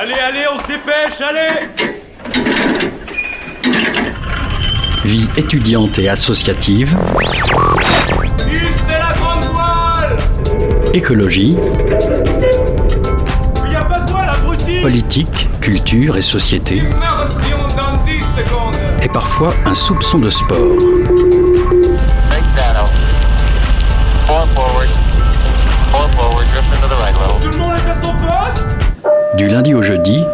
Allez, allez, on se dépêche, allez. Vie étudiante et associative, c'est la grande voile. Écologie, Il y a pas de voile, abruti. Politique, culture et société, Immersion dans 10 secondes et parfois un soupçon de sport. Du lundi au jeudi,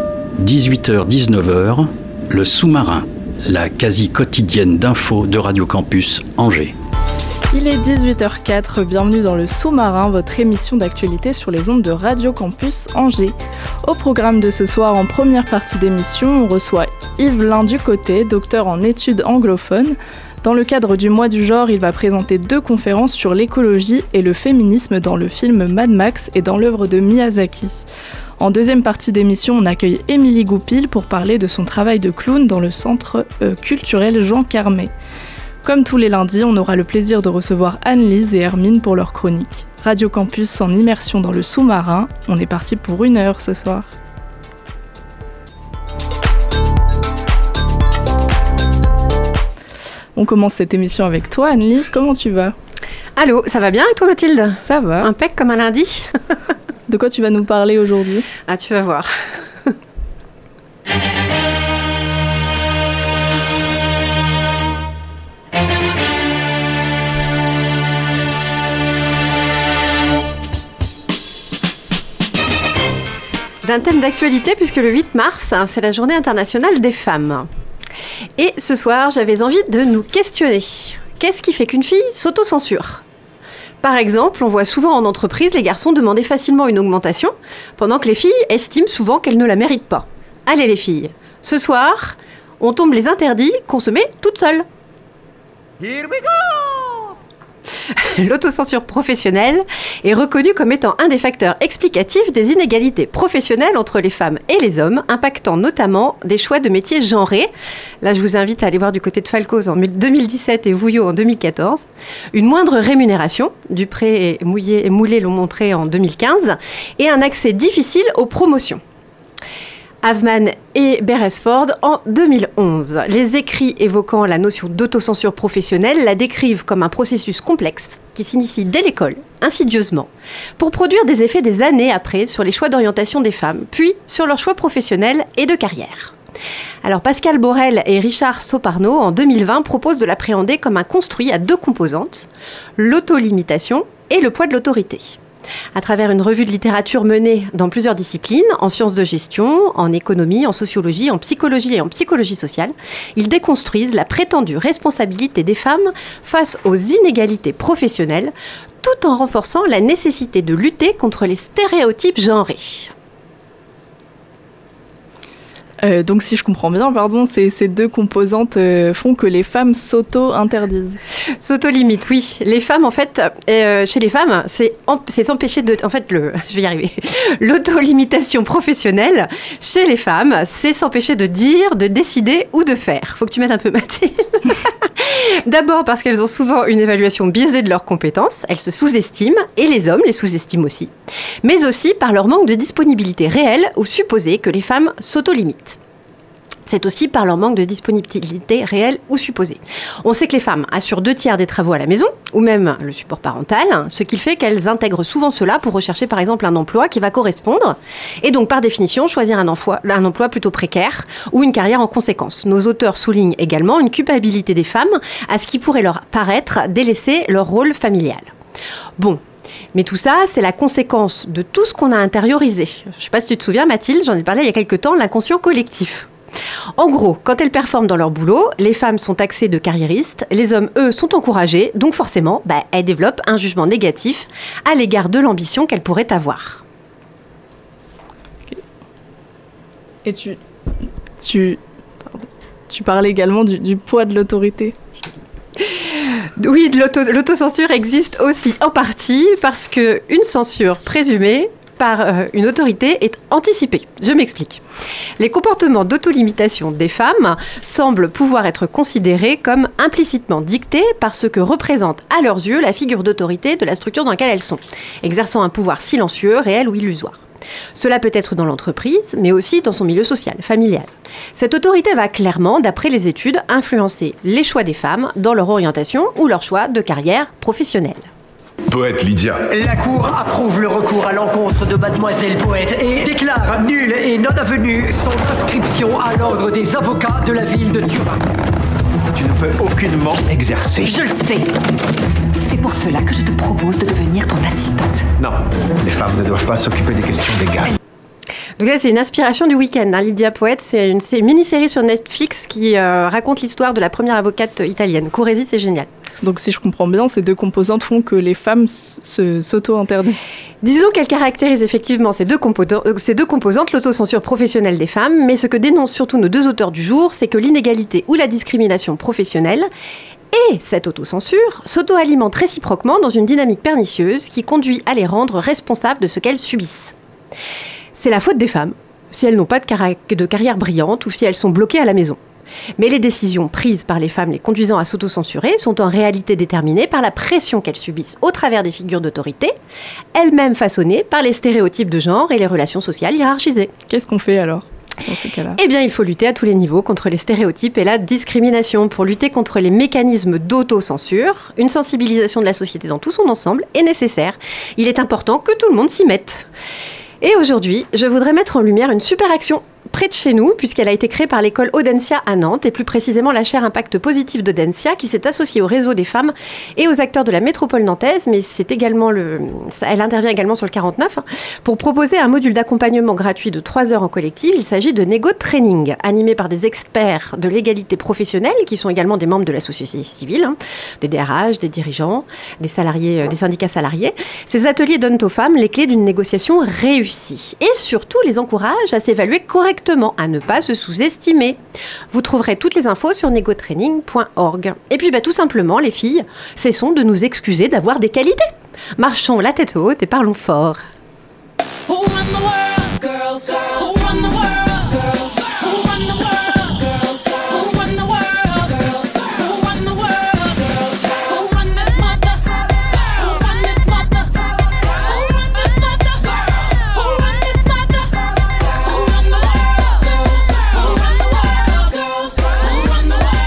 18h-19h, le sous-marin, la quasi quotidienne d'infos de Radio Campus Angers. Il est 18h04, bienvenue dans le Sous-Marin, votre émission d'actualité sur les ondes de Radio Campus Angers. Au programme de ce soir, en première partie d'émission, on reçoit Yves Ducoté, docteur en études anglophones. Dans le cadre du mois du genre, il va présenter deux conférences sur l'écologie et le féminisme dans le film Mad Max et dans l'œuvre de Miyazaki. En deuxième partie d'émission, on accueille Émilie Goupil pour parler de son travail de clown dans le centre euh, culturel Jean Carmet. Comme tous les lundis, on aura le plaisir de recevoir Anne-Lise et Hermine pour leur chronique. Radio Campus en immersion dans le sous-marin, on est parti pour une heure ce soir. On commence cette émission avec toi, Anne-Lise, comment tu vas? Allô, ça va bien et toi Mathilde? Ça va Impec comme un lundi? De quoi tu vas nous parler aujourd'hui? Ah, tu vas voir. D'un thème d'actualité puisque le 8 mars, hein, c'est la journée internationale des femmes. Et ce soir, j'avais envie de nous questionner. Qu'est-ce qui fait qu'une fille s'auto-censure? Par exemple, on voit souvent en entreprise les garçons demander facilement une augmentation, pendant que les filles estiment souvent qu'elles ne la méritent pas. Allez les filles, ce soir, on tombe les interdits qu'on se met toute seule. L'autocensure professionnelle est reconnue comme étant un des facteurs explicatifs des inégalités professionnelles entre les femmes et les hommes, impactant notamment des choix de métiers genrés. Là, je vous invite à aller voir du côté de Falcoz en 2017 et Vouillot en 2014. Une moindre rémunération, Dupré et Mouillet et Moulet l'ont montré en 2015, et un accès difficile aux promotions. Aveman et Beresford en 2011. Les écrits évoquant la notion d'autocensure professionnelle la décrivent comme un processus complexe qui s'initie dès l'école, insidieusement, pour produire des effets des années après sur les choix d'orientation des femmes, puis sur leurs choix professionnels et de carrière. Alors Pascal Borel et Richard Soparno en 2020 proposent de l'appréhender comme un construit à deux composantes, l'autolimitation et le poids de l'autorité à travers une revue de littérature menée dans plusieurs disciplines, en sciences de gestion, en économie, en sociologie, en psychologie et en psychologie sociale. Ils déconstruisent la prétendue responsabilité des femmes face aux inégalités professionnelles, tout en renforçant la nécessité de lutter contre les stéréotypes genrés. Euh, donc si je comprends bien, pardon, ces, deux composantes euh, font que les femmes s'auto-interdisent. S'auto-limite, oui. Les femmes, en fait, euh, chez les femmes, c'est em- c'est s'empêcher de... En fait, le, je vais y arriver. L'auto-limitation professionnelle, chez les femmes, c'est s'empêcher de dire, de décider ou de faire. Faut que tu mettes un peu Mathilde. D'abord parce qu'elles ont souvent une évaluation biaisée de leurs compétences, elles se sous-estiment, et les hommes les sous-estiment aussi, mais aussi par leur manque de disponibilité réelle ou supposée que les femmes s'auto-limitent. C'est aussi par leur manque de disponibilité réelle ou supposée. On sait que les femmes assurent deux tiers des travaux à la maison, ou même le support parental, ce qui fait qu'elles intègrent souvent cela pour rechercher par exemple un emploi qui va correspondre, et donc par définition choisir un emploi, plutôt précaire ou une carrière en conséquence. Nos auteurs soulignent également une culpabilité des femmes à ce qui pourrait leur paraître délaisser leur rôle familial. Bon, mais tout ça, c'est la conséquence de tout ce qu'on a intériorisé. Je ne sais pas si tu te souviens, Mathilde, j'en ai parlé il y a quelque temps, l'inconscient collectif. En gros, quand elles performent dans leur boulot, les femmes sont taxées de carriéristes, les hommes, eux, sont encouragés, donc forcément, bah, elles développent un jugement négatif à l'égard de l'ambition qu'elles pourraient avoir. Et tu, tu, pardon. tu parlais également du, du poids de l'autorité. Oui, l'autocensure existe aussi en partie parce que une censure présumée par euh, une autorité est anticipée. Je m'explique. Les comportements d'autolimitation des femmes semblent pouvoir être considérés comme implicitement dictés par ce que représente à leurs yeux la figure d'autorité de la structure dans laquelle elles sont, exerçant un pouvoir silencieux, réel ou illusoire. Cela peut être dans l'entreprise, mais aussi dans son milieu social, familial. Cette autorité va clairement, d'après les études, influencer les choix des femmes dans leur orientation ou leur choix de carrière professionnelle. Poète Lydia. La Cour approuve le recours à l'encontre de Mademoiselle Poète et déclare nulle et non avenue son inscription à l'ordre des avocats de la ville de Turin. Tu ne peux aucunement exercer. Je le sais. C'est pour cela que je te propose de devenir ton assistante. Non, les femmes ne doivent pas s'occuper des questions légales. Donc là, c'est une inspiration du week-end. hein. Lydia Poète, c'est une, mini-série sur Netflix qui euh, raconte l'histoire de la première avocate italienne. Courresi, c'est génial. Donc si je comprends bien, ces deux composantes font que les femmes s'auto-interdisent. Disons qu'elle caractérise effectivement ces deux, composantes, euh, ces deux composantes, l'autocensure professionnelle des femmes, mais ce que dénoncent surtout nos deux auteurs du jour, c'est que l'inégalité ou la discrimination professionnelle et cette autocensure s'auto-alimentent réciproquement dans une dynamique pernicieuse qui conduit à les rendre responsables de ce qu'elles subissent. C'est la faute des femmes, si elles n'ont pas de carrière brillante ou si elles sont bloquées à la maison. Mais les décisions prises par les femmes les conduisant à s'autocensurer sont en réalité déterminées par la pression qu'elles subissent au travers des figures d'autorité, elles-mêmes façonnées par les stéréotypes de genre et les relations sociales hiérarchisées. Qu'est-ce qu'on fait alors dans ces cas-là? Eh bien, il faut lutter à tous les niveaux contre les stéréotypes et la discrimination. Pour lutter contre les mécanismes d'autocensure, une sensibilisation de la société dans tout son ensemble est nécessaire. Il est important que tout le monde s'y mette. Et aujourd'hui, je voudrais mettre en lumière une super action près de chez nous, puisqu'elle a été créée par l'école Audencia à Nantes, et plus précisément la chaire Impact Positif d'Audencia, qui s'est associée au réseau des femmes et aux acteurs de la métropole nantaise, mais c'est également le, elle intervient également sur le 49, hein, pour proposer un module d'accompagnement gratuit de 3 heures en collectif. Il s'agit de Nego Training, animé par des experts de l'égalité professionnelle, qui sont également des membres de la société civile, hein, des DRH, des dirigeants, des salariés, euh, des syndicats salariés. Ces ateliers donnent aux femmes les clés d'une négociation réussie et surtout les encouragent à s'évaluer correctement, à ne pas se sous-estimer. Vous trouverez toutes les infos sur negotraining.org. Et puis bah, tout simplement, les filles, cessons de nous excuser d'avoir des qualités. Marchons la tête haute et parlons fort. Who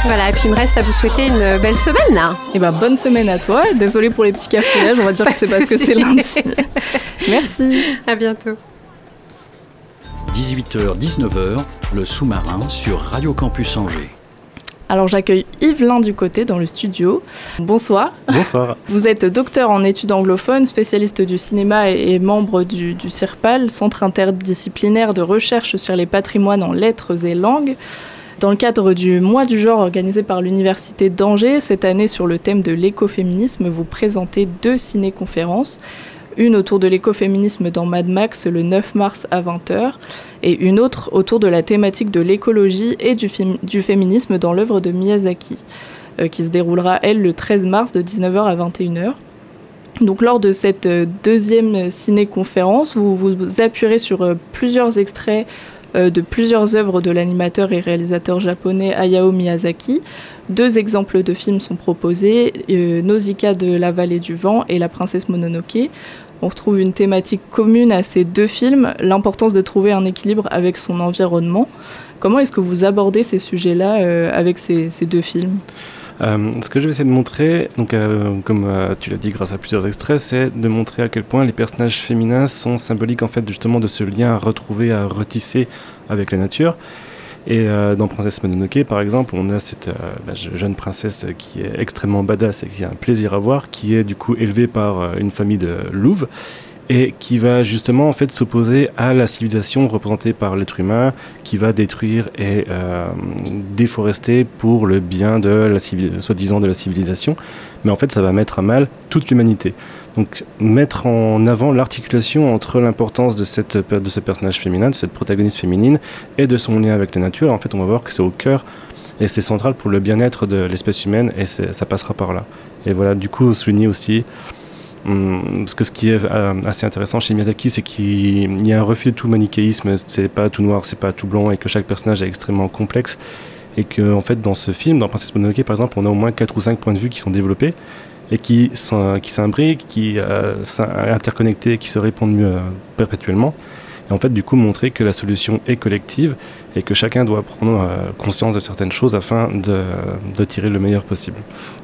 Voilà, et puis il me reste à vous souhaiter une belle semaine. hein. Eh ben bonne semaine à toi. Désolée pour les petits cafouillages, on va dire Pas que c'est parce que c'est lundi. Merci. À bientôt. 18h-19h, le sous-marin sur Radio Campus Angers. Alors j'accueille Yvelin du côté dans le studio. Bonsoir. Bonsoir. Vous êtes docteur en études anglophones, spécialiste du cinéma et, et membre du, du CIRPAL, Centre interdisciplinaire de recherche sur les patrimoines en lettres et langues. Dans le cadre du mois du genre organisé par l'Université d'Angers, cette année sur le thème de l'écoféminisme, vous présentez deux ciné-conférences. Une autour de l'écoféminisme dans Mad Max le 9 mars à 20h et une autre autour de la thématique de l'écologie et du, fém- du féminisme dans l'œuvre de Miyazaki, euh, qui se déroulera, elle, le 13 mars de 19h à 21h. Donc lors de cette euh, deuxième ciné-conférence, vous vous appuierez sur euh, plusieurs extraits de plusieurs œuvres de l'animateur et réalisateur japonais Hayao Miyazaki. Deux exemples de films sont proposés, euh, Nausicaa de la vallée du vent et La princesse Mononoke. On retrouve une thématique commune à ces deux films, l'importance de trouver un équilibre avec son environnement. Comment est-ce que vous abordez ces sujets-là euh, avec ces, ces deux films? Euh, ce que je vais essayer de montrer, donc, euh, comme euh, tu l'as dit grâce à plusieurs extraits, c'est de montrer à quel point les personnages féminins sont symboliques en fait justement de ce lien à retrouver, à retisser avec la nature. Et dans Princesse Mononoke, par exemple, on a cette bah, je- jeune princesse qui est extrêmement badass et qui a un plaisir à voir, qui est du coup élevée par une famille de louves et qui va justement en fait s'opposer à la civilisation représentée par l'être humain, qui va détruire et euh, déforester pour le bien de la soi-disant de la civilisation, mais en fait ça va mettre à mal toute l'humanité. Donc mettre en avant l'articulation entre l'importance de, cette, de ce personnage féminin, de cette protagoniste féminine, et de son lien avec la nature, en fait on va voir que c'est au cœur et c'est central pour le bien-être de l'espèce humaine et ça passera par là. Et voilà, du coup, souligner aussi Parce que ce qui est euh, assez intéressant chez Miyazaki, c'est qu'il y a un refus de tout manichéisme. C'est pas tout noir, c'est pas tout blanc, et que chaque personnage est extrêmement complexe. Et que, fait, dans ce film, dans Princesse Mononoke, par exemple, on a au moins 4 ou 5 points de vue qui sont développés et qui s'imbriquent, qui euh, sont interconnectés, qui se répondent mieux euh, perpétuellement. Et en fait, du coup, montrer que la solution est collective et que chacun doit prendre euh, conscience de certaines choses afin de, de tirer le meilleur possible.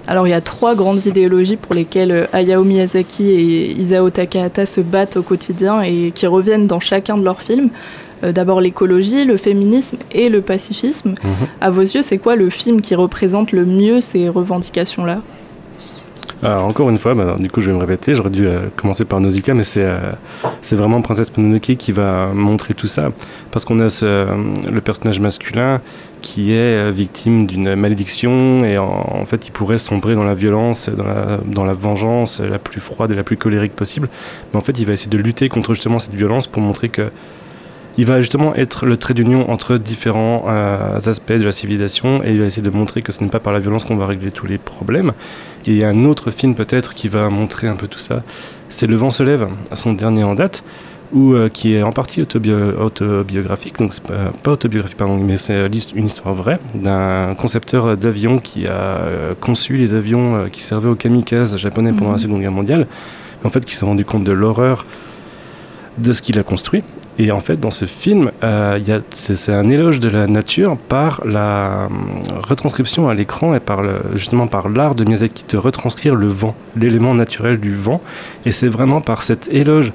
Alors il y a trois grandes idéologies pour lesquelles euh, Hayao Miyazaki et Isao Takahata se battent au quotidien et qui reviennent dans chacun de leurs films. Euh, D'abord l'écologie, le féminisme et le pacifisme. Mhm. À vos yeux, c'est quoi le film qui représente le mieux ces revendications-là? Alors, encore une fois, bah, du coup, je vais me répéter. J'aurais dû euh, commencer par Nausicaa, mais c'est euh, c'est vraiment Princesse Mononoke qui va montrer tout ça. Parce qu'on a ce, euh, le personnage masculin qui est victime d'une malédiction et en, fait, il pourrait sombrer dans la violence, dans la vengeance la plus froide et la plus colérique possible. Mais en fait, il va essayer de lutter contre justement cette violence pour montrer que il va justement être le trait d'union entre différents euh, aspects de la civilisation et il va essayer de montrer que ce n'est pas par la violence qu'on va régler tous les problèmes. Et il y a un autre film peut-être qui va montrer un peu tout ça, c'est Le vent se lève, son dernier en date, euh, qui est en partie autobio- autobiographique, donc c'est pas, pas autobiographique pardon, mais c'est euh, une histoire vraie d'un concepteur d'avions qui a euh, conçu les avions qui servaient aux kamikazes japonais pendant Mhm. la Seconde Guerre mondiale, en fait qui s'est rendu compte de l'horreur de ce qu'il a construit. Et en fait, dans ce film, euh, c'est un éloge de la nature par la hum, retranscription à l'écran et par justement par l'art de Miyazaki de retranscrire le vent, l'élément naturel du vent. Et c'est vraiment par cet éloge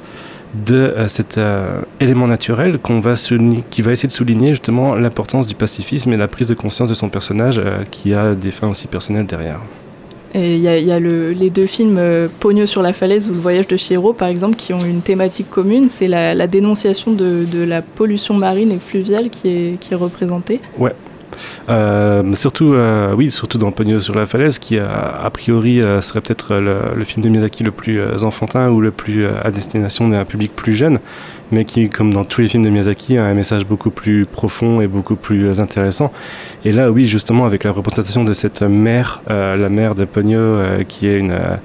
de euh, cet euh, élément naturel qu'on va qui va essayer de souligner justement l'importance du pacifisme et la prise de conscience de son personnage euh, qui a des fins aussi personnelles derrière. Et il y a, les deux films euh, Pogno sur la falaise ou Le voyage de Chihiro, par exemple, qui ont une thématique commune, c'est la, dénonciation de, la pollution marine et fluviale qui est, représentée. Surtout, euh, oui, surtout dans Pogno sur la falaise, qui a, a priori euh, serait peut-être le, film de Miyazaki le plus euh, enfantin ou le plus euh, à destination d'un public plus jeune, mais qui, comme dans tous les films de Miyazaki, a un message beaucoup plus profond et beaucoup plus euh, intéressant. Et là, oui, justement, avec la représentation de cette mer, euh, la mer de Pogno, euh, qui est une euh,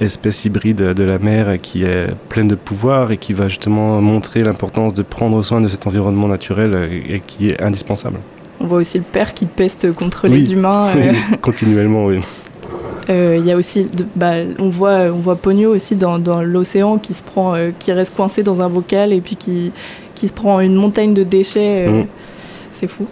espèce hybride de la mer qui est pleine de pouvoir et qui va justement montrer l'importance de prendre soin de cet environnement naturel euh, et qui est indispensable. On voit aussi le père qui peste contre Oui. les humains. euh, Oui, continuellement, oui. Euh, Il y a aussi, de- bah, on voit, on voit Pogno aussi dans, dans l'océan qui se prend, euh, qui reste coincé dans un bocal et puis qui, qui se prend une montagne de déchets. euh, Mm. C'est fou.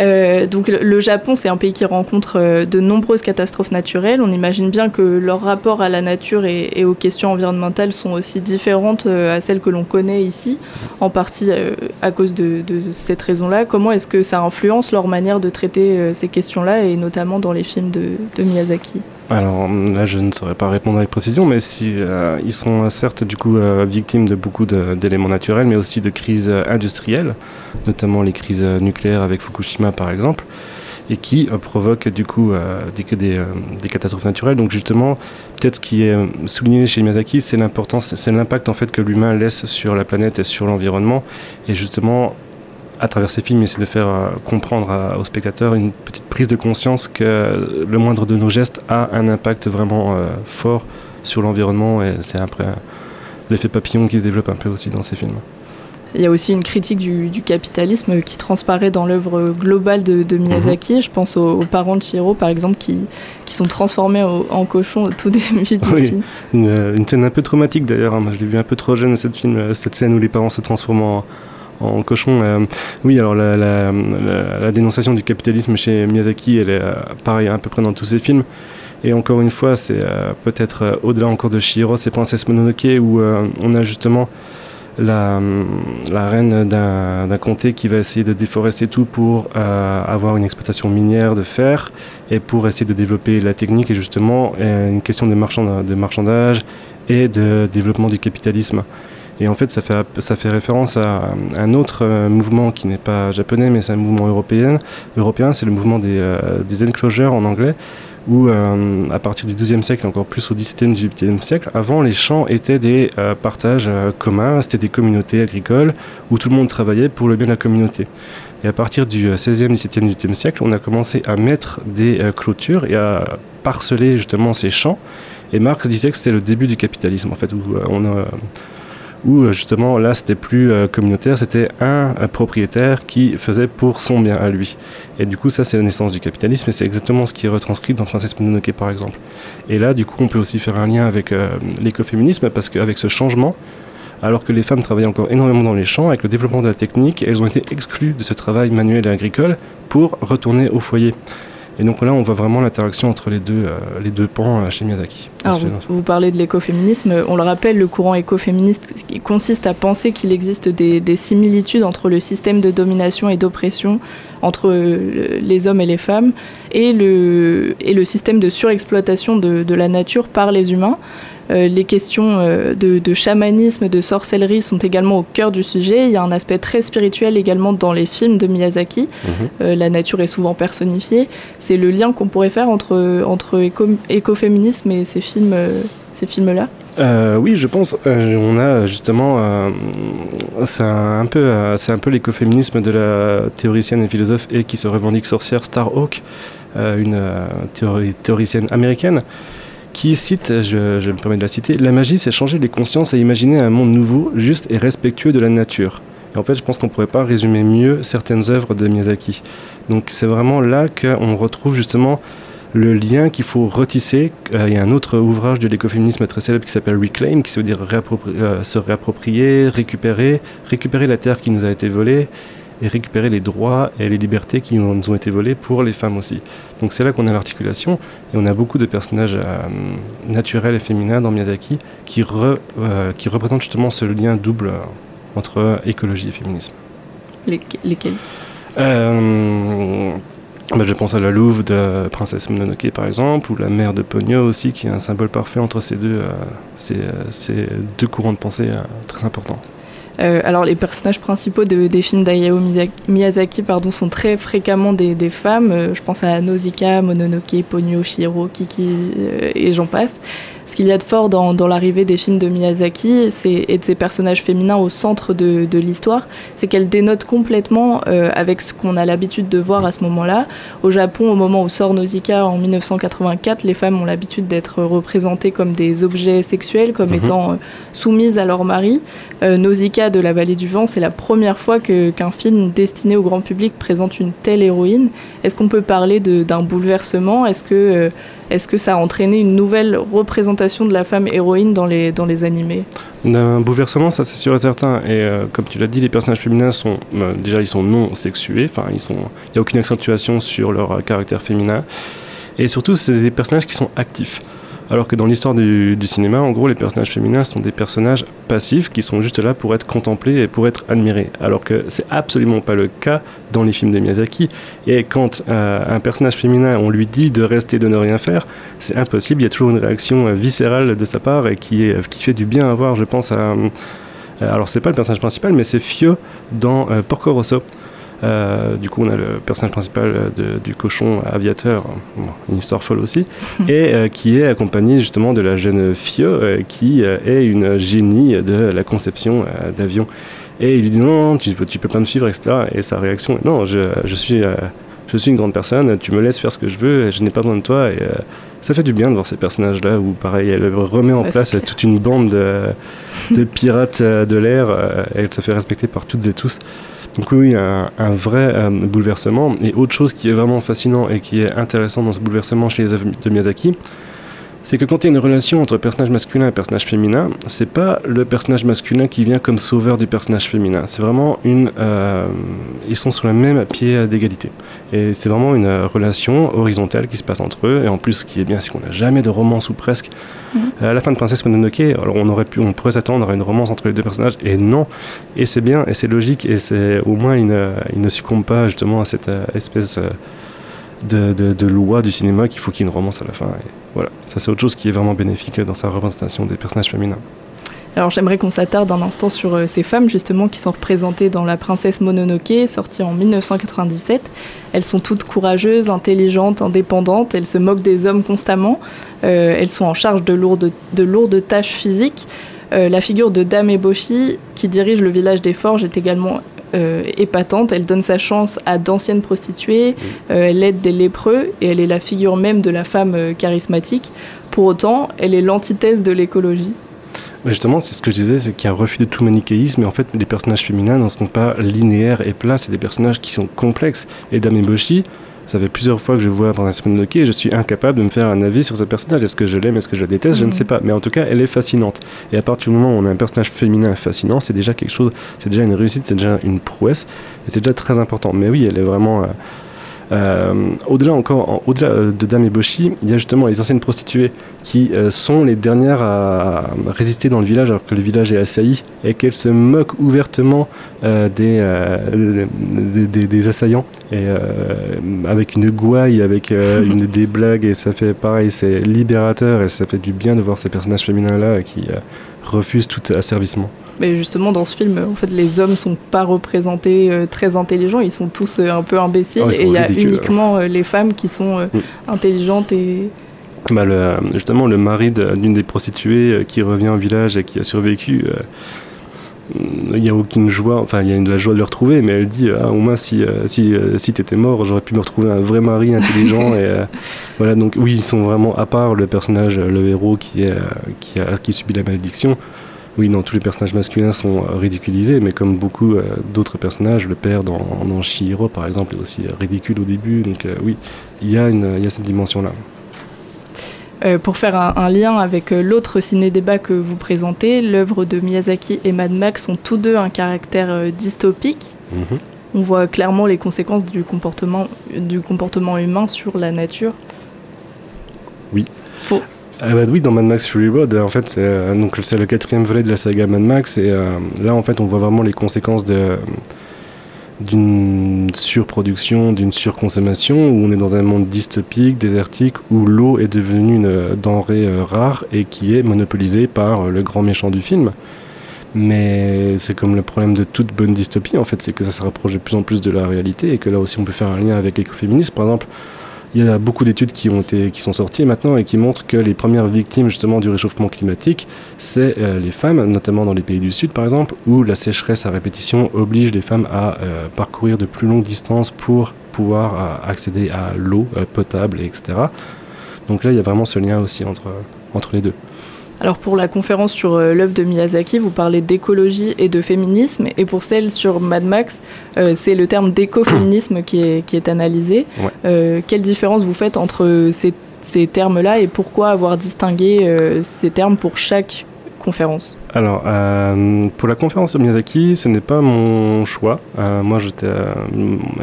Euh, donc le, Japon, c'est un pays qui rencontre euh, de nombreuses catastrophes naturelles. On imagine bien que leur rapport à la nature et, aux questions environnementales sont aussi différentes euh, à celles que l'on connaît ici, en partie à cause de, cette raison-là. Comment est-ce que ça influence leur manière de traiter ces questions-là, et notamment dans les films de Miyazaki? Alors là, je ne saurais pas répondre avec précision, mais si euh, ils sont euh, certes du coup euh, victimes de beaucoup d'éléments naturels, mais aussi de crises industrielles, notamment les crises nucléaires avec Fukushima par exemple, et qui provoquent du coup des, des, des catastrophes naturelles. Donc justement, peut-être ce qui est souligné chez Miyazaki, c'est l'importance, c'est l'impact en fait que l'humain laisse sur la planète et sur l'environnement, et justement à travers ces films, il essaie de faire euh, comprendre aux spectateurs une petite prise de conscience que le moindre de nos gestes a un impact vraiment euh, fort sur l'environnement et c'est après l'effet papillon qui se développe un peu aussi dans ces films. Il y a aussi une critique du, du capitalisme qui transparaît dans l'œuvre globale de, de Miyazaki. Je pense aux, aux parents de Chihiro, par exemple, qui, qui sont transformés au- en cochons au tout début du Oui. film. Une, une scène un peu traumatique d'ailleurs, hein. Moi, je l'ai vu un peu trop jeune cette, film, cette scène où les parents se transforment en, en cochons. Euh, oui, alors la, dénonciation du capitalisme chez Miyazaki, elle est euh, pareil à peu près dans tous ses films. Et encore une fois, c'est euh, peut-être au-delà encore de Shihiro, c'est Princesse Mononoke où on a justement la, reine d'un comté qui va essayer de déforester tout pour avoir une exploitation minière de fer et pour essayer de développer la technique et justement une question de marchandage et de développement du capitalisme. Et en fait, ça fait, référence à un autre euh, mouvement qui n'est pas japonais, mais c'est un mouvement européen. Européen, c'est le mouvement des, euh, des enclosures en anglais, où euh, à partir du XIIe siècle, encore plus au XVIIe, XVIIIe siècle, avant les champs étaient des partages communs, c'était des communautés agricoles où tout le monde travaillait pour le bien de la communauté. Et à partir du XVIe, XVIIe, XVIIIe siècle, on a commencé à mettre des clôtures et à parceler justement ces champs. Et Marx disait que c'était le début du capitalisme, en fait, où on a où euh, justement là c'était plus euh, communautaire, c'était un, euh, propriétaire qui faisait pour son bien à lui. Et du coup ça c'est la naissance du capitalisme et c'est exactement ce qui est retranscrit dans Princesse Mononoke par exemple. Et là du coup on peut aussi faire un lien avec l'écoféminisme parce qu'avec ce changement, alors que les femmes travaillaient encore énormément dans les champs. Avec le développement de la technique, elles ont été exclues de ce travail manuel et agricole pour retourner au foyer. Et donc là, on voit vraiment l'interaction entre les deux, euh, les deux pans euh, chez Miyazaki. Alors, vous, vous parlez de l'écoféminisme. On le rappelle, le courant écoféministe consiste à penser qu'il existe des, des similitudes entre le système de domination et d'oppression entre euh, les hommes et les femmes et le, et le système de surexploitation de, de la nature par les humains. Euh, les questions euh, de, de chamanisme, de sorcellerie sont également au cœur du sujet. Il y a un aspect très spirituel également dans les films de Miyazaki. Euh, la nature est souvent personnifiée. C'est le lien qu'on pourrait faire entre, entre éco- écoféminisme et ces films, ces films-là. Euh, oui, je pense. euh, on a justement, euh, c'est un, peu, c'est un peu l'écoféminisme de la théoricienne et philosophe et qui se revendique sorcière Starhawk, une théori- théoricienne américaine, qui cite, je, me permets de la citer, la magie, c'est changer les consciences et imaginer un monde nouveau, juste et respectueux de la nature. Et en fait, je pense qu'on pourrait pas résumer mieux certaines œuvres de Miyazaki. Donc, c'est vraiment là qu'on retrouve justement le lien qu'il faut retisser. Euh, il y a un autre ouvrage de l'écoféminisme très célèbre qui s'appelle Reclaim, qui veut dire euh, se réapproprier, récupérer, récupérer la terre qui nous a été volée et récupérer les droits et les libertés qui nous ont été volés pour les femmes aussi. Donc c'est là qu'on a l'articulation et on a beaucoup de personnages euh, naturels et féminins dans Miyazaki qui, re- euh, qui représentent justement ce lien double entre écologie et féminisme. Les- lesquels? Euh, bah, je pense à la Louve de Princesse Mononoke par exemple, ou la mère de Ponyo aussi, qui est un symbole parfait entre ces deux, euh, ces, ces deux courants de pensée euh, très importants. Euh, alors les personnages principaux de- des films d'Hayao Miya- Miyazaki pardon, sont très fréquemment des, des femmes. Euh, je pense à Nausicaa, Mononoke, Ponyo, Chihiro, Kiki euh, et j'en passe. Ce qu'il y a de fort dans, dans l'arrivée des films de Miyazaki c'est- et de ces personnages féminins au centre de, de l'histoire, c'est qu'elles dénotent complètement euh, avec ce qu'on a l'habitude de voir à ce moment-là. Au Japon, au moment où sort Nausicaa en 1984, les femmes ont l'habitude d'être représentées comme des objets sexuels, comme Mhm. étant euh, soumises à leur mari. Euh, Nausicaa de la vallée du vent, c'est la première fois que- qu'un film destiné au grand public présente une telle héroïne. Est-ce qu'on peut parler d'un bouleversement? Est-ce que, euh, est-ce que ça a entraîné une nouvelle représentation de la femme héroïne dans les, dans les animés? D'un bouleversement, ça c'est sûr et certain. Et euh, comme tu l'as dit, les personnages féminins sont euh, déjà ils sont non sexués. Enfin, il n'y a aucune accentuation sur leur euh, caractère féminin. Et surtout, c'est des personnages qui sont actifs. Alors que dans l'histoire du, cinéma, en gros, les personnages féminins sont des personnages passifs qui sont juste là pour être contemplés et pour être admirés. Alors que c'est absolument pas le cas dans les films de Miyazaki. Et quand euh, un personnage féminin, on lui dit de rester, de ne rien faire, c'est impossible. Il y a toujours une réaction euh, viscérale de sa part et qui, qui fait du bien à voir. Je pense à. euh, alors, c'est pas le personnage principal, mais c'est Fio dans Porco Rosso. Euh, du coup, on a le personnage principal euh, de- du cochon aviateur, bon, une histoire folle aussi, et euh, qui est accompagné justement de la jeune Fio, euh, qui est une génie de la conception d'avions. Et il lui dit non, non, tu, tu peux pas me suivre, etc. Et sa réaction est non, je, je suis, je suis une grande personne, tu me laisses faire ce que je veux, je n'ai pas besoin de toi. Et euh, ça fait du bien de voir ces personnages-là où, pareil, elle remet en Ouais, place toute une bande de, de pirates de l'air, et elle se fait respecter par toutes et tous. Donc oui, un, un vrai euh, bouleversement. Et autre chose qui est vraiment fascinant et qui est intéressant dans ce bouleversement chez les œuvres de Miyazaki, c'est que quand il y a une relation entre personnage masculin et personnage féminin, c'est pas le personnage masculin qui vient comme sauveur du personnage féminin. C'est vraiment une. euh, ils sont sur le même pied d'égalité. Et c'est vraiment une euh, relation horizontale qui se passe entre eux. Et en plus, ce qui est bien, c'est qu'on n'a jamais de romance ou presque. Euh, À la fin de Princesse Mononoke, alors on aurait pu, on pourrait s'attendre à une romance entre les deux personnages, et non. Et c'est bien, et c'est logique, et c'est au moins il ne, il ne succombe pas justement à cette euh, espèce euh, de, loi du cinéma qu'il faut qu'il y ait une romance à la fin. Et voilà, ça c'est autre chose qui est vraiment bénéfique dans sa représentation des personnages féminins. Alors j'aimerais qu'on s'attarde un instant sur euh, ces femmes justement qui sont représentées dans La Princesse Mononoke, sortie en 1997. Elles sont toutes courageuses, intelligentes, indépendantes, elles se moquent des hommes constamment, Euh, elles sont en charge de lourdes, de lourdes tâches physiques. Euh, la figure de Dame Eboshi, qui dirige le village des forges, est également épatante. Elle donne sa chance à d'anciennes prostituées, euh, elle aide des lépreux et elle est la figure même de la femme euh, charismatique. Pour autant, elle est l'antithèse de l'écologie. Mais justement, c'est ce que je disais, c'est qu'il y a un refus de tout manichéisme, et en fait, les personnages féminins ne sont pas linéaires et plats, c'est des personnages qui sont complexes. Et Dame Eboshi, Ça fait plusieurs fois que je vois Princesse Mononoke et je suis incapable de me faire un avis sur ce personnage. Est-ce que je l'aime, est-ce que je la déteste? Je ne Mhm. sais pas. Mais en tout cas, elle est fascinante. Et à partir du moment où on a un personnage féminin fascinant, c'est déjà quelque chose, c'est déjà une réussite, c'est déjà une prouesse, et c'est déjà très important. Mais oui, elle est vraiment. euh, euh, au-delà encore, en- au-delà euh, de Dame Eboshi, il y a justement les anciennes prostituées qui euh, sont les dernières à, à résister dans le village alors que le village est assailli et qu'elles se moquent ouvertement euh, des, euh, des, des- des assaillants et avec une gouaille, avec une, des blagues et ça fait pareil, c'est libérateur et ça fait du bien de voir ces personnages féminins là qui refusent tout asservissement. Mais justement, dans ce film, en fait, les hommes sont pas représentés euh, très intelligents, ils sont tous euh, un peu imbéciles, Oh, et il y a uniquement euh, les femmes qui sont Mm. intelligentes et. Bah, le- justement, le mari d'une des prostituées euh, qui revient au village et qui a survécu, euh, il n'y a aucune joie, enfin, il y a de la joie de le retrouver, mais elle dit Ah, au moins, si, euh, si, euh, si tu étais mort, j'aurais pu me retrouver un vrai mari intelligent. et euh, voilà, donc oui, ils sont vraiment, à part le personnage, euh, le héros qui, est, euh, qui, a, qui subit la malédiction. Oui, non, tous les personnages masculins sont euh, ridiculisés, mais comme beaucoup euh, d'autres personnages, le père dans, dans par exemple, est aussi euh, ridicule au début. Donc euh, oui, il y, a une- il y a cette dimension-là. Euh, pour faire un, un lien avec euh, l'autre ciné-débat que vous présentez, l'œuvre de Miyazaki et Mad Max ont tous deux un caractère euh, dystopique. Mhm. On voit clairement les conséquences du comportement, du comportement humain sur la nature. Ah bah oui, dans Mad Max Fury Road, en fait, c'est euh, le quatrième volet de la saga Mad Max, et euh, là, en fait, on voit vraiment les conséquences de d'une surproduction, d'une surconsommation, où on est dans un monde dystopique, désertique, où l'eau est devenue une euh, denrée euh, rare et qui est monopolisée par euh, le grand méchant du film. Mais c'est comme le problème de toute bonne dystopie, en fait, c'est que ça se rapproche de plus en plus de la réalité et que là aussi on peut faire un lien avec l'écoféminisme. Par exemple, il y a beaucoup d'études qui, qui sont sorties maintenant et qui montrent que les premières victimes justement du réchauffement climatique, c'est euh, les femmes, notamment dans les pays du Sud par exemple, où la sécheresse à répétition oblige les femmes à euh, parcourir de plus longues distances pour pouvoir euh, accéder à l'eau potable, et etc. Donc là, il y a vraiment ce lien aussi entre, entre les deux. Alors pour la conférence sur euh, l'œuvre de Miyazaki, vous parlez d'écologie et de féminisme, et pour celle sur Mad Max, euh, c'est le terme d'écoféminisme qui est, qui est analysé. Ouais. Euh, quelle différence vous faites entre ces, ces termes-là et pourquoi avoir distingué euh, ces termes pour chaque conférence? Alors, euh, pour la conférence de Miyazaki, ce n'est pas mon choix. Euh, moi, j'étais. euh,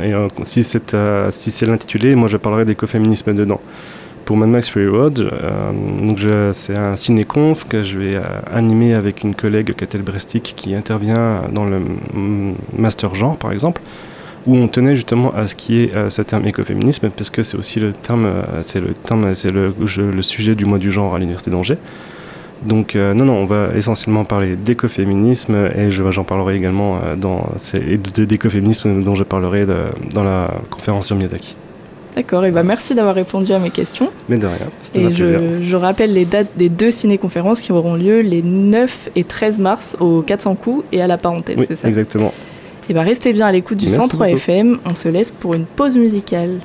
et, si c'est si c'est l'intitulé, moi, je parlerai d'écoféminisme dedans. Pour Mad Max Fury Road, euh, donc c'est un ciné-conf que je vais euh, animer avec une collègue, Catel Brestic, qui intervient dans le master genre, par exemple, où on tenait justement à ce qui est euh, ce terme écoféminisme, parce que c'est aussi le terme, euh, c'est le terme, c'est le, je- le sujet du mois du genre à l'université d'Angers. Donc non, non, on va essentiellement parler d'écoféminisme et je- j'en parlerai également dans, de, d'écoféminisme dont je parlerai dans la conférence sur Miyazaki. D'accord, et bah merci d'avoir répondu à mes questions. Mais de rien, c'était un plaisir. je, je rappelle les dates des deux ciné-conférences qui auront lieu les 9 et 13 mars au 400 coups et à la parenthèse, Oui, c'est ça? exactement. Et bah restez bien à l'écoute du Merci 103 beaucoup. FM, on se laisse pour une pause musicale.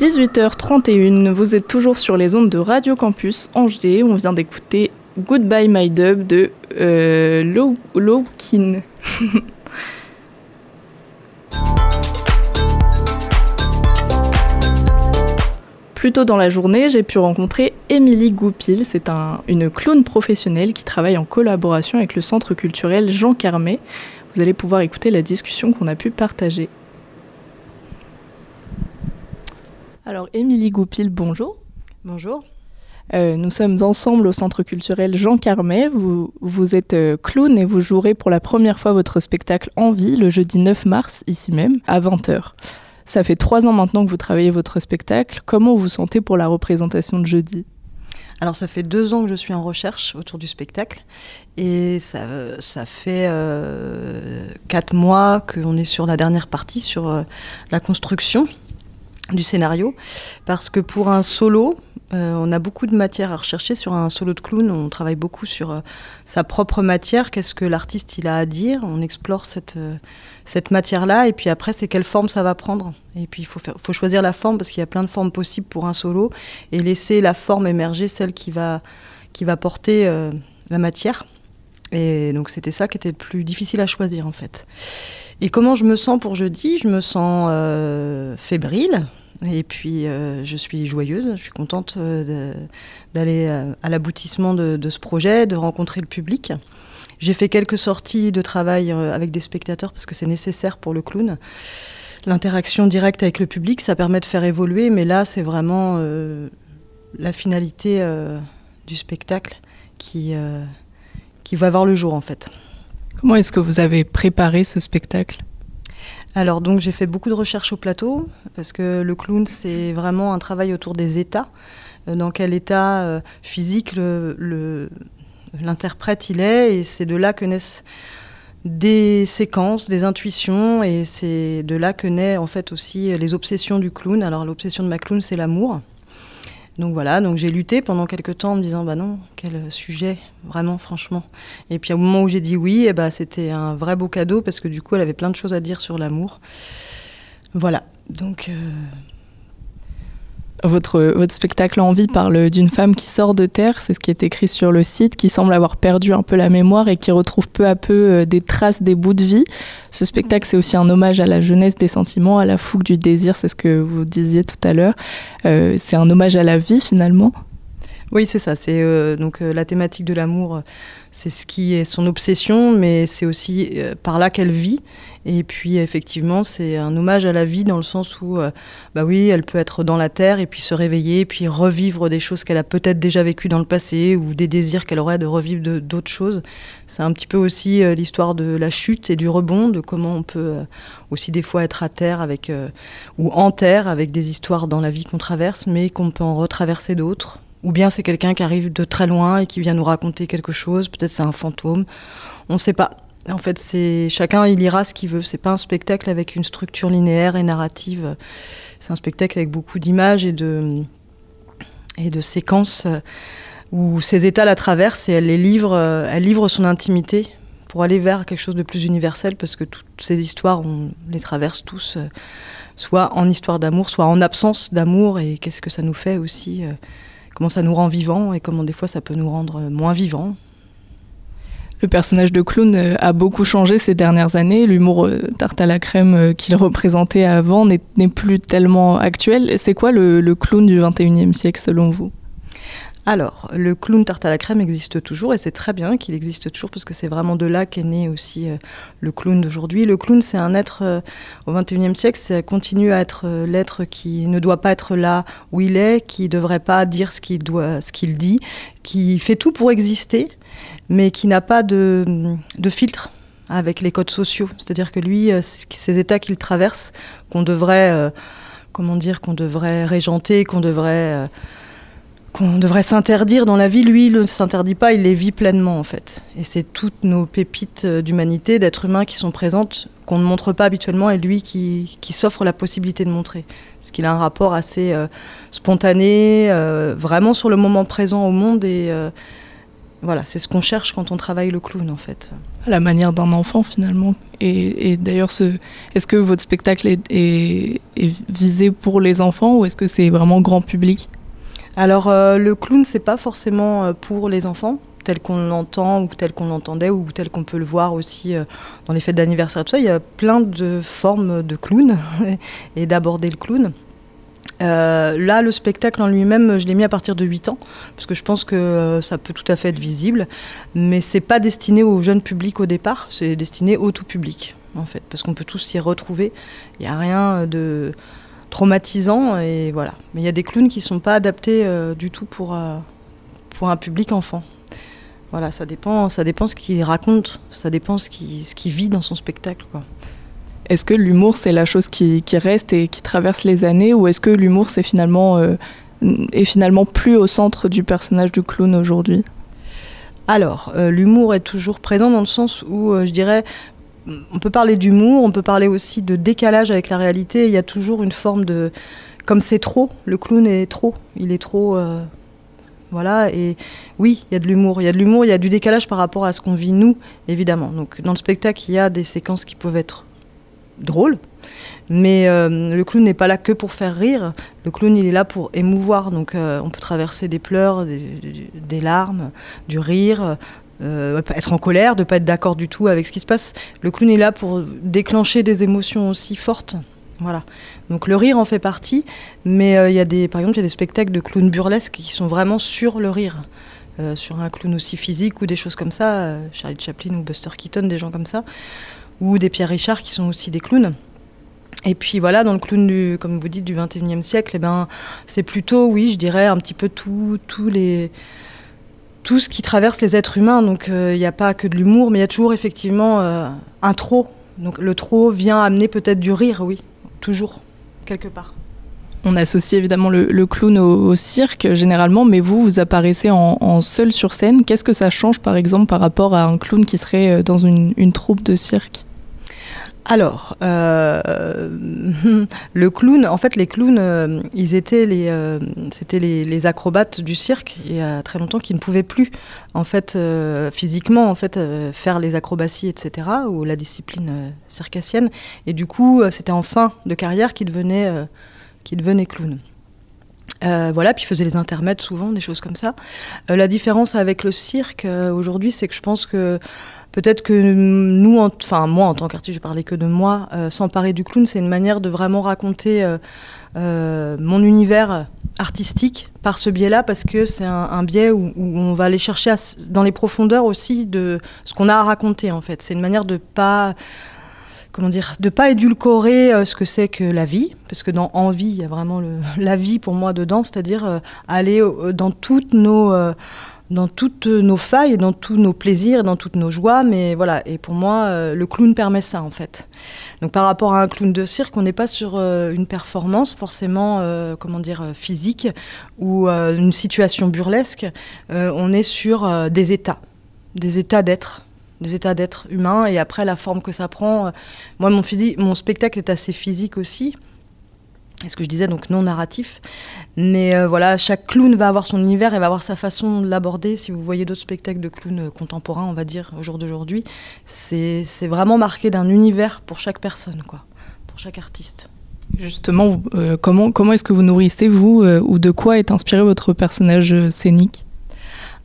18h31, vous êtes toujours sur les ondes de Radio Campus Angers. On vient d'écouter Goodbye My Dub de euh, Low- Lowkin. Plus tôt dans la journée, j'ai pu rencontrer Émilie Goupil. C'est un- une clown professionnelle qui travaille en collaboration avec le centre culturel Jean Carmet. Vous allez pouvoir écouter la discussion qu'on a pu partager. Alors, Émilie Goupil, bonjour. Bonjour. Euh, nous sommes ensemble au centre culturel Jean Carmet. Vous, vous êtes euh, clown et vous jouerez pour la première fois votre spectacle Envie le jeudi 9 mars, ici même, à 20h. Ça fait trois ans maintenant que vous travaillez votre spectacle. Comment vous sentez pour la représentation de jeudi? Alors ça fait deux ans que je suis en recherche autour du spectacle et ça, ça fait euh, quatre mois qu'on est sur la dernière partie, sur la construction du scénario, parce que pour un solo, euh, on a beaucoup de matière à rechercher sur un solo de clown. On travaille beaucoup sur euh, sa propre matière. Qu'est-ce que l'artiste il a à dire On explore cette euh, cette matière-là, et puis après c'est quelle forme ça va prendre. Et puis il faut faut choisir la forme parce qu'il y a plein de formes possibles pour un solo, et laisser la forme émerger, celle qui va qui va porter la matière. Et donc c'était ça qui était le plus difficile à choisir en fait. Et comment je me sens pour jeudi? Je me sens fébrile. Et puis, euh, je suis joyeuse, je suis contente euh, d'aller euh, à l'aboutissement de, de ce projet, de rencontrer le public. J'ai fait quelques sorties de travail avec des spectateurs parce que c'est nécessaire pour le clown. L'interaction directe avec le public, ça permet de faire évoluer, mais là, c'est vraiment la finalité du spectacle qui, qui va voir le jour en fait. Comment est-ce que vous avez préparé ce spectacle? Alors donc j'ai fait beaucoup de recherches au plateau parce que le clown c'est vraiment un travail autour des états. Euh, Dans quel état euh, physique l'interprète il est et c'est de là que naissent des séquences, des intuitions et c'est de là que naît en fait aussi les obsessions du clown. Alors l'obsession de ma clown c'est l'amour. Donc voilà, donc j'ai lutté pendant quelques temps en me disant bah non, quel sujet, vraiment franchement. Et puis au moment où j'ai dit oui, eh bah, c'était un vrai beau cadeau parce que du coup elle avait plein de choses à dire sur l'amour. Voilà, donc euh, Votre, votre spectacle Envie parle d'une femme qui sort de terre, c'est ce qui est écrit sur le site, qui semble avoir perdu un peu la mémoire et qui retrouve peu à peu euh, des traces des bouts de vie. Ce spectacle, c'est aussi un hommage à la jeunesse des sentiments, à la fougue du désir, c'est ce que vous disiez tout à l'heure. Euh, c'est un hommage à la vie finalement. Oui, c'est ça. C'est euh, donc euh, la thématique de l'amour, c'est ce qui est son obsession, mais c'est aussi euh, par là qu'elle vit. Et puis effectivement, c'est un hommage à la vie dans le sens où, euh, bah oui, elle peut être dans la terre et puis se réveiller, puis revivre des choses qu'elle a peut-être déjà vécues dans le passé ou des désirs qu'elle aurait de revivre d'autres choses. C'est un petit peu aussi euh, l'histoire de la chute et du rebond, de comment on peut aussi des fois être à terre avec ou en terre avec des histoires dans la vie qu'on traverse, mais qu'on peut en retraverser d'autres. Ou bien c'est quelqu'un qui arrive de très loin et qui vient nous raconter quelque chose, peut-être c'est un fantôme, on ne sait pas. En fait, c'est chacun il ira ce qu'il veut. C'est pas un spectacle avec une structure linéaire et narrative. C'est un spectacle avec beaucoup d'images et de et de séquences euh, où ces états la traversent et elle les livre. euh, Elle livre son intimité pour aller vers quelque chose de plus universel parce que toutes ces histoires, on les traverse tous, euh, soit en histoire d'amour, soit en absence d'amour. Et qu'est-ce que ça nous fait aussi Comment ça nous rend vivants et comment des fois ça peut nous rendre euh, moins vivants. Le personnage de clown euh, a beaucoup changé ces dernières années. L'humour euh, tarte à la crème qu'il représentait avant n'est plus tellement actuel. C'est quoi le, le clown du 21e siècle selon vous? Alors, le clown tarte à la crème existe toujours et c'est très bien qu'il existe toujours parce que c'est vraiment de là qu'est né aussi euh, le clown d'aujourd'hui. Le clown, c'est un être euh, au 21e siècle, ça continue à être euh, l'être qui ne doit pas être là où il est, qui ne devrait pas dire ce qu'il doit, ce qu'il dit, qui fait tout pour exister, mais qui n'a pas de, filtre avec les codes sociaux. C'est-à-dire que lui, ces états qu'il traverse, qu'on devrait, comment dire, qu'on devrait régenter, qu'on devrait qu'on devrait s'interdire dans la vie, lui, il ne s'interdit pas, il les vit pleinement en fait. Et c'est toutes nos pépites euh, d'humanité, d'êtres humains qui sont présentes, qu'on ne montre pas habituellement, et lui qui, s'offre la possibilité de montrer. Parce qu'il a un rapport assez euh, spontané, euh, vraiment sur le moment présent au monde, et, Voilà, c'est ce qu'on cherche quand on travaille le clown en fait. À la manière d'un enfant finalement. Et, et d'ailleurs, ce, est-ce que votre spectacle est- est visé pour les enfants ou est-ce que c'est vraiment grand public? Alors euh, le clown, c'est pas forcément euh, pour les enfants, tel qu'on l'entend ou tel qu'on l'entendait ou tel qu'on peut le voir aussi euh, dans les fêtes d'anniversaire. Ça, il y a plein de formes de clown et d'aborder le clown. Là, le spectacle en lui-même, je l'ai mis à partir de 8 ans, parce que je pense que ça peut tout à fait être visible, mais c'est pas destiné au jeune public au départ, c'est destiné au tout public, en fait, parce qu'on peut tous s'y retrouver. Il n'y a rien de traumatisant, et voilà. Mais il y a des clowns qui sont pas adaptés euh, du tout pour, euh, pour un public enfant. Voilà, ça dépend, ça dépend ce qu'il raconte, ça dépend ce qu'il ce vit dans son spectacle, quoi. Est-ce que l'humour c'est la chose qui, qui reste et qui traverse les années ou est-ce que l'humour c'est finalement euh, est finalement plus au centre du personnage du clown aujourd'hui? Alors, euh, l'humour est toujours présent dans le sens où, euh, je dirais, on peut parler d'humour, on peut parler aussi de décalage avec la réalité. Il y a toujours une forme de... Comme c'est trop, le clown est trop. Il est trop... euh, voilà, et oui, il y a de l'humour. Il y a de l'humour, il y a du décalage par rapport à ce qu'on vit nous, évidemment. Donc, dans le spectacle, il y a des séquences qui peuvent être drôles, mais euh, le clown n'est pas là que pour faire rire. Le clown, il est là pour émouvoir. Donc, euh, on peut traverser des pleurs, des, des larmes, du rire, euh, être en colère, de pas être d'accord du tout avec ce qui se passe. Le clown est là pour déclencher des émotions aussi fortes. Voilà. Donc le rire en fait partie, mais euh, il y a des, par exemple, il y a des spectacles de clowns burlesques qui sont vraiment sur le rire, Euh, sur un clown aussi physique ou des choses comme ça, euh, Charlie Chaplin ou Buster Keaton, des gens comme ça, ou des Pierre Richard qui sont aussi des clowns. Et puis voilà, dans le clown du, comme vous dites, du 21e siècle, eh ben, c'est plutôt, oui, je dirais, un petit peu tous les, tout ce qui traverse les êtres humains. Donc euh, il n'y a pas que de l'humour, mais il y a toujours effectivement euh, un trop. Donc le trop vient amener peut-être du rire, oui, toujours, quelque part. On associe évidemment le, clown au, cirque généralement, mais vous, vous apparaissez en, seul sur scène. Qu'est-ce que ça change par exemple par rapport à un clown qui serait euh, dans une troupe de cirque? Alors, euh, le clown, en fait, les clowns, euh, ils étaient les, euh, c'était les, les acrobates du cirque il y a très longtemps qui ne pouvaient plus, en fait, euh, physiquement, en fait, faire les acrobaties, etc., ou la discipline circassienne. Et du coup, c'était en fin de carrière qu'ils devenaient, qu'ils devenaient clowns. Voilà, puis ils faisaient les intermèdes souvent, des choses comme ça. La différence avec le cirque aujourd'hui, c'est que je pense que peut-être que nous, en- enfin moi en tant qu'artiste, je parlais que de moi, euh, s'emparer du clown, c'est une manière de vraiment raconter euh, euh, mon univers artistique par ce biais-là, parce que c'est un, biais où, on va aller chercher à dans les profondeurs aussi de ce qu'on a à raconter en fait. C'est une manière de pas comment dire, de pas édulcorer ce que c'est que la vie, parce que dans Envie, il y a vraiment la vie pour moi dedans, c'est-à-dire aller dans toutes nos dans toutes nos failles, dans tous nos plaisirs, dans toutes nos joies, mais voilà. Et pour moi, euh, le clown permet ça en fait. Donc par rapport à un clown de cirque, on n'est pas sur euh, une performance forcément, euh, comment dire, physique ou une situation burlesque. On est sur des états, des états d'être des états d'être humain et après la forme que ça prend. Moi, mon, physique, mon spectacle est assez physique aussi. Et ce que je disais, donc non narratif. Mais euh, voilà, chaque clown va avoir son univers et va avoir sa façon de l'aborder. Si vous voyez d'autres spectacles de clowns euh, contemporains, on va dire, au jour d'aujourd'hui, c'est vraiment marqué d'un univers pour chaque personne, quoi, pour chaque artiste. Justement, euh, comment, comment est-ce que vous nourrissez, vous, ou de quoi est inspiré votre personnage scénique?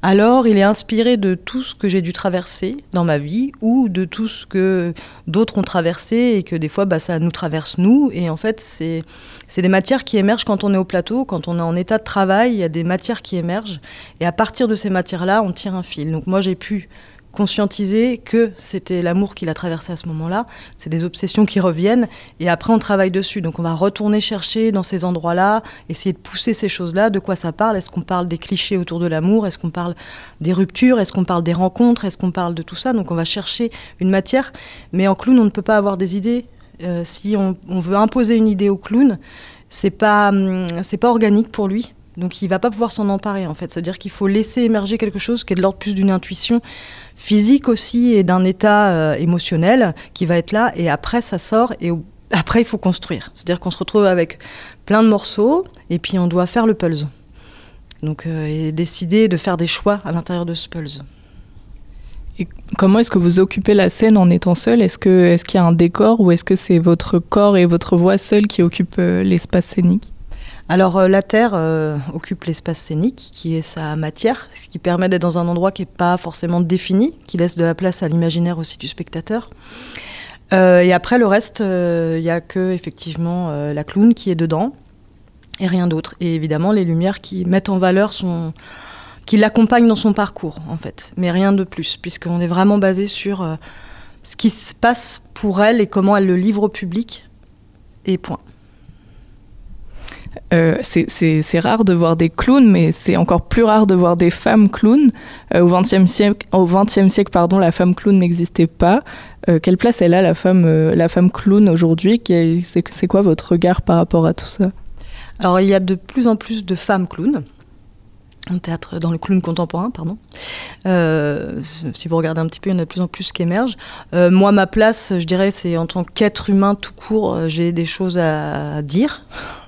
Alors, il est inspiré de tout ce que j'ai dû traverser dans ma vie ou de tout ce que d'autres ont traversé et que des fois, bah, ça nous traverse nous. Et en fait, c'est des matières qui émergent quand on est au plateau, quand on est en état de travail, il y a des matières qui émergent. Et à partir de ces matières-là, on tire un fil. Donc moi, j'ai pu conscientiser que c'était l'amour qui l'a traversé à ce moment-là, c'est des obsessions qui reviennent, et après on travaille dessus. Donc on va retourner chercher dans ces endroits-là, essayer de pousser ces choses-là, de quoi ça parle, est-ce qu'on parle des clichés autour de l'amour, est-ce qu'on parle des ruptures, est-ce qu'on parle des rencontres, est-ce qu'on parle de tout ça, donc on va chercher une matière, mais en clown on ne peut pas avoir des idées. Euh, si on, on veut imposer une idée au clown, c'est pas, hum, c'est pas organique pour lui. Donc il va pas pouvoir s'en emparer en fait. C'est-à-dire qu'il faut laisser émerger quelque chose qui est de l'ordre plus d'une intuition physique aussi et d'un état euh, émotionnel qui va être là et après ça sort et après il faut construire. C'est-à-dire qu'on se retrouve avec plein de morceaux et puis on doit faire le pulse. Donc, euh, et décider de faire des choix à l'intérieur de Spulls. Et comment est-ce que vous occupez la scène en étant seul? Est-ce qu'il y a un décor ou est-ce que c'est votre corps et votre voix seule qui occupent euh, l'espace scénique? Alors euh, la Terre euh, occupe l'espace scénique, qui est sa matière, ce qui permet d'être dans un endroit qui n'est pas forcément défini, qui laisse de la place à l'imaginaire aussi du spectateur. Euh, et après le reste, il n'y a que effectivement la clown qui est dedans et rien d'autre. Et évidemment les lumières qui mettent en valeur son, qui l'accompagnent dans son parcours en fait, mais rien de plus, puisqu'on est vraiment basé sur ce qui se passe pour elle et comment elle le livre au public. Et point. Euh, c'est- rare de voir des clowns, mais c'est encore plus rare de voir des femmes clowns. Euh, au XXe siècle, au 20e siècle pardon, la femme clown n'existait pas. Euh, quelle place elle a, la femme, la femme clown aujourd'hui? C'est quoi votre regard par rapport à tout ça? Alors il y a de plus en plus de femmes clowns. En théâtre, dans le clown contemporain, pardon. Euh, si vous regardez un petit peu, il y en a de plus en plus qui émergent. Euh, moi, ma place, je dirais, c'est en tant qu'être humain tout court, euh, j'ai des choses à dire.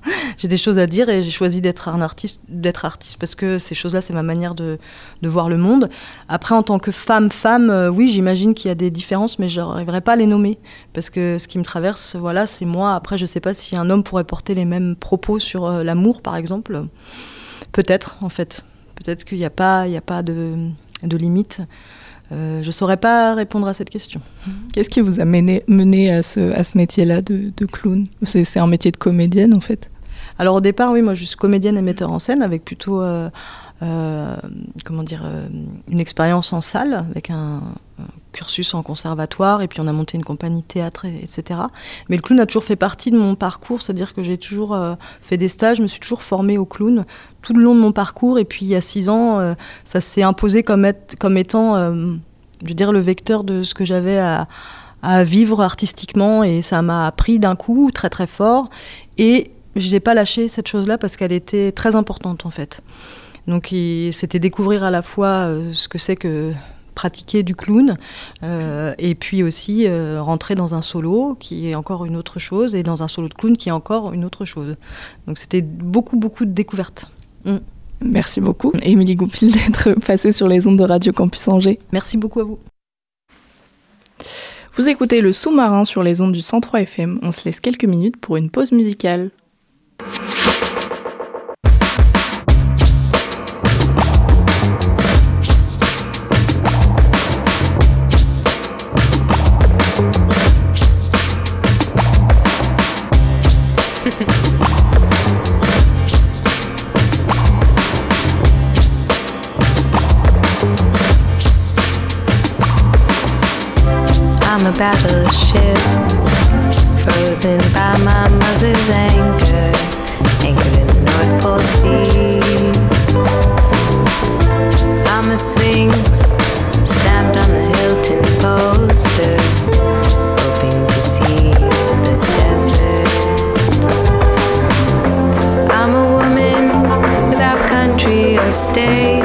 j'ai des choses à dire et j'ai choisi d'être un artiste, d'être artiste parce que ces choses-là, c'est ma manière de, de voir le monde. Après, en tant que femme, femme, euh, oui, j'imagine qu'il y a des différences, mais je n'arriverai pas à les nommer parce que ce qui me traverse, voilà, c'est moi. Après, je sais pas si un homme pourrait porter les mêmes propos sur euh, l'amour, par exemple. Peut-être, en fait. Peut-être qu'il n'y a pas, il y a pas de, de limite. Euh, je ne saurais pas répondre à cette question. Qu'est-ce qui vous a mené, mené à ce, à ce métier-là de, de clown? C'est c'est un métier de comédienne en fait? Alors au départ, oui, moi je suis comédienne et metteur en scène avec plutôt, euh, comment dire, euh, une expérience en salle, avec un, cursus en conservatoire, et puis on a monté une compagnie de théâtre, et- etc. Mais le clown a toujours fait partie de mon parcours, c'est-à-dire que j'ai toujours euh, fait des stages, je me suis toujours formée au clown tout le long de mon parcours, et puis il y a six ans, euh, ça s'est imposé comme, étant, euh, je veux dire, le vecteur de ce que j'avais à, à vivre artistiquement, et ça m'a pris d'un coup très très fort, et je n'ai pas lâché cette chose-là parce qu'elle était très importante en fait. Donc c'était découvrir à la fois euh, ce que c'est que pratiquer du clown euh, et puis aussi euh, rentrer dans un solo qui est encore une autre chose et dans un solo de clown qui est encore une autre chose. Donc c'était beaucoup beaucoup de découvertes. Mm. Merci beaucoup, Émilie Goupil, d'être passée sur les ondes de Radio Campus Angers. Merci beaucoup à vous. Vous écoutez le sous-marin sur les ondes du 103 FM. On se laisse quelques minutes pour une pause musicale. Battleship, frozen by my mother's anger, anchored in the North Pole Sea. I'm a sphinx, stamped on the Hilton poster, hoping to see the desert. I'm a woman without country or state,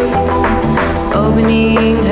opening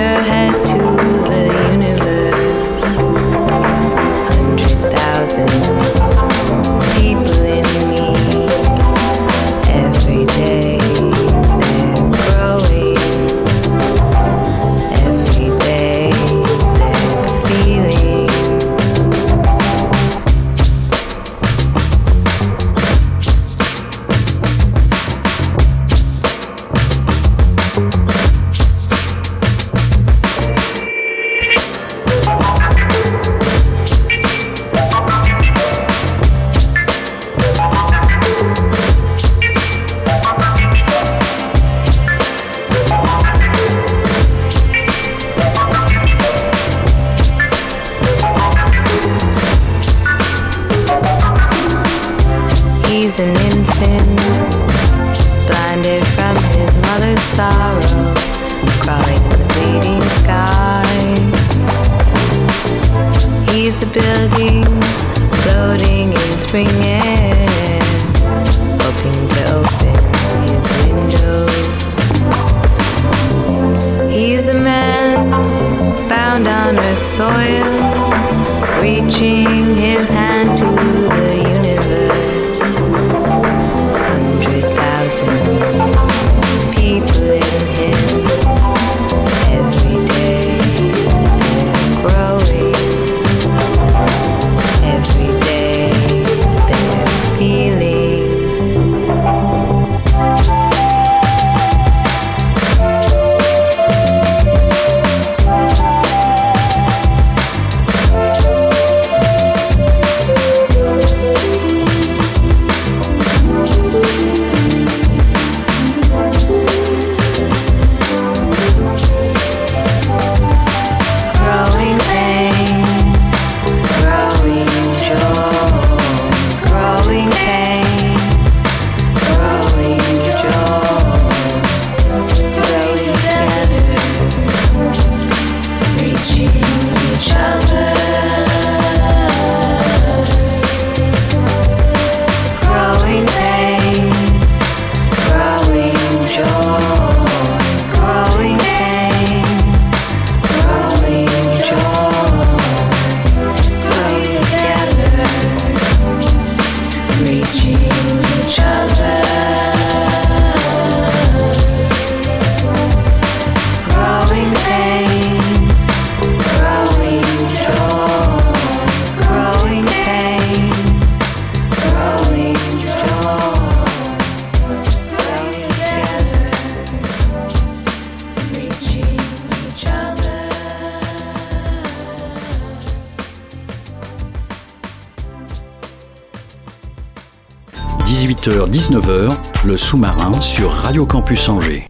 Campus Angers.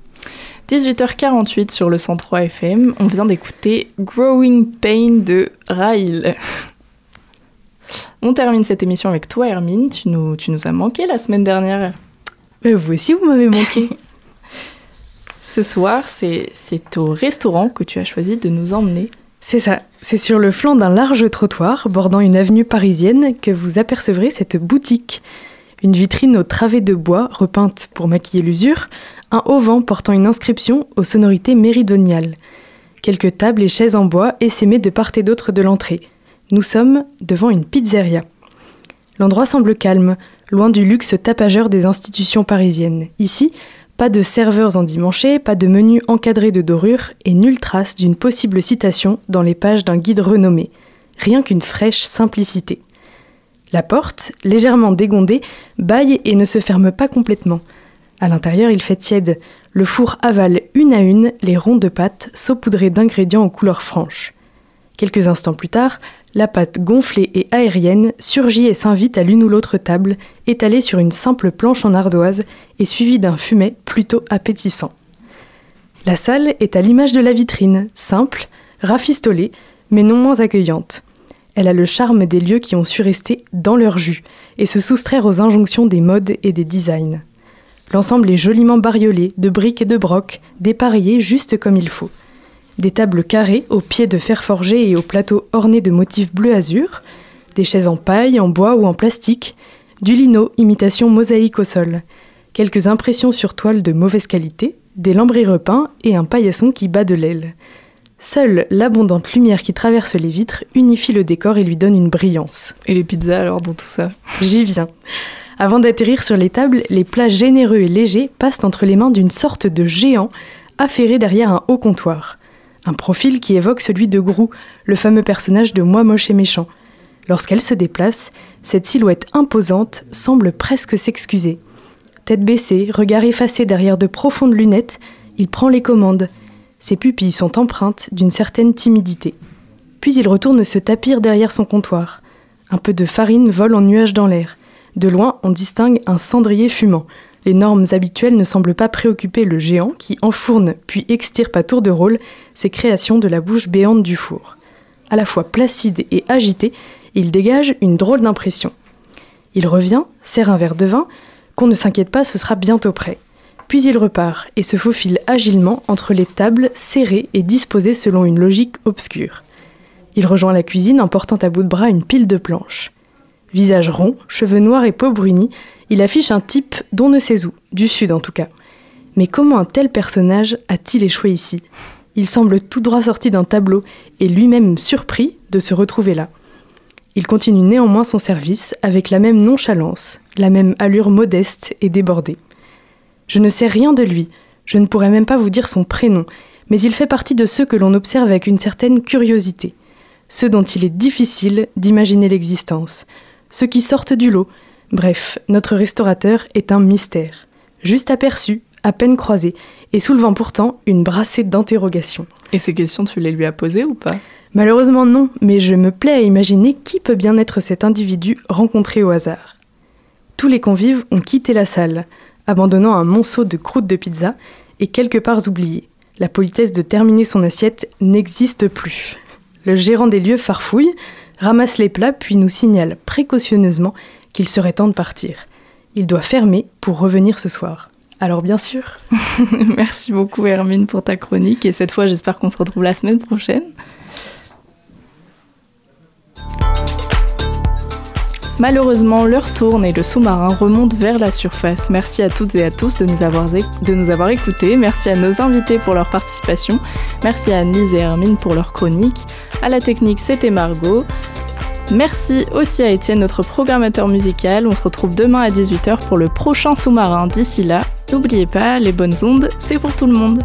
18h48 sur le 103 FM, on vient d'écouter Growing Pain de Rail. On termine cette émission avec toi Hermine, tu nous, tu nous as manqué la semaine dernière. Euh, vous aussi vous m'avez manqué. Ce soir, c'est c'est au restaurant que tu as choisi de nous emmener. C'est ça, c'est sur le flanc d'un large trottoir bordant une avenue parisienne que vous apercevrez cette boutique. Une vitrine aux travées de bois repeinte pour maquiller l'usure, un auvent portant une inscription aux sonorités méridionales. Quelques tables et chaises en bois essaimées de part et d'autre de l'entrée. Nous sommes devant une pizzeria. L'endroit semble calme, loin du luxe tapageur des institutions parisiennes. Ici, pas de serveurs endimanchés, pas de menus encadrés de dorures et nulle trace d'une possible citation dans les pages d'un guide renommé. Rien qu'une fraîche simplicité. La porte, légèrement dégondée, baille et ne se ferme pas complètement. À l'intérieur, il fait tiède. Le four avale une à une les ronds de pâte saupoudrés d'ingrédients aux couleurs franches. Quelques instants plus tard, la pâte gonflée et aérienne surgit et s'invite à l'une ou l'autre table, étalée sur une simple planche en ardoise et suivie d'un fumet plutôt appétissant. La salle est à l'image de la vitrine, simple, rafistolée, mais non moins accueillante. Elle a le charme des lieux qui ont su rester dans leur jus et se soustraire aux injonctions des modes et des designs. L'ensemble est joliment bariolé de briques et de brocs, dépareillés juste comme il faut. Des tables carrées aux pieds de fer forgé et aux plateaux ornés de motifs bleu azur, des chaises en paille, en bois ou en plastique, du lino imitation mosaïque au sol, quelques impressions sur toile de mauvaise qualité, des lambris repeints et un paillasson qui bat de l'aile. Seule l'abondante lumière qui traverse les vitres unifie le décor et lui donne une brillance. Et les pizzas alors dans tout ça J'y viens. Avant d'atterrir sur les tables, les plats généreux et légers passent entre les mains d'une sorte de géant affairé derrière un haut comptoir. Un profil qui évoque celui de Grou, le fameux personnage de Moi moche et méchant. Lorsqu'elle se déplace, cette silhouette imposante semble presque s'excuser. Tête baissée, regard effacé derrière de profondes lunettes, il prend les commandes. Ses pupilles sont empreintes d'une certaine timidité. Puis il retourne se tapir derrière son comptoir. Un peu de farine vole en nuages dans l'air. De loin, on distingue un cendrier fumant. Les normes habituelles ne semblent pas préoccuper le géant qui enfourne puis extirpe à tour de rôle ses créations de la bouche béante du four. À la fois placide et agité, il dégage une drôle d'impression. Il revient, sert un verre de vin, qu'on ne s'inquiète pas, ce sera bientôt prêt. Puis il repart et se faufile agilement entre les tables serrées et disposées selon une logique obscure. Il rejoint la cuisine en portant à bout de bras une pile de planches. Visage rond, cheveux noirs et peau brunie, il affiche un type d'on ne sait où, du sud en tout cas. Mais comment un tel personnage a-t-il échoué ici? Il semble tout droit sorti d'un tableau et lui-même surpris de se retrouver là. Il continue néanmoins son service avec la même nonchalance, la même allure modeste et débordée. Je ne sais rien de lui, je ne pourrais même pas vous dire son prénom, mais il fait partie de ceux que l'on observe avec une certaine curiosité, ceux dont il est difficile d'imaginer l'existence, ceux qui sortent du lot. Bref, notre restaurateur est un mystère, juste aperçu, à peine croisé, et soulevant pourtant une brassée d'interrogations. Et ces questions, tu les lui as posées ou pas? Malheureusement non, mais je me plais à imaginer qui peut bien être cet individu rencontré au hasard. Tous les convives ont quitté la salle, abandonnant un monceau de croûtes de pizza et quelque part oublié. La politesse de terminer son assiette n'existe plus. Le gérant des lieux farfouille, ramasse les plats puis nous signale précautionneusement qu'il serait temps de partir. Il doit fermer pour revenir ce soir. Alors bien sûr. Merci beaucoup Hermine pour ta chronique et cette fois j'espère qu'on se retrouve la semaine prochaine. Malheureusement, l'heure tourne et le sous-marin remonte vers la surface. Merci à toutes et à tous de nous avoir, écoutés. Merci à nos invités pour leur participation. Merci à Annelise et Hermine pour leur chronique. À la technique, c'était Margot. Merci aussi à Étienne, notre programmateur musical. On se retrouve demain à 18h pour le prochain sous-marin. D'ici là, n'oubliez pas, les bonnes ondes, c'est pour tout le monde.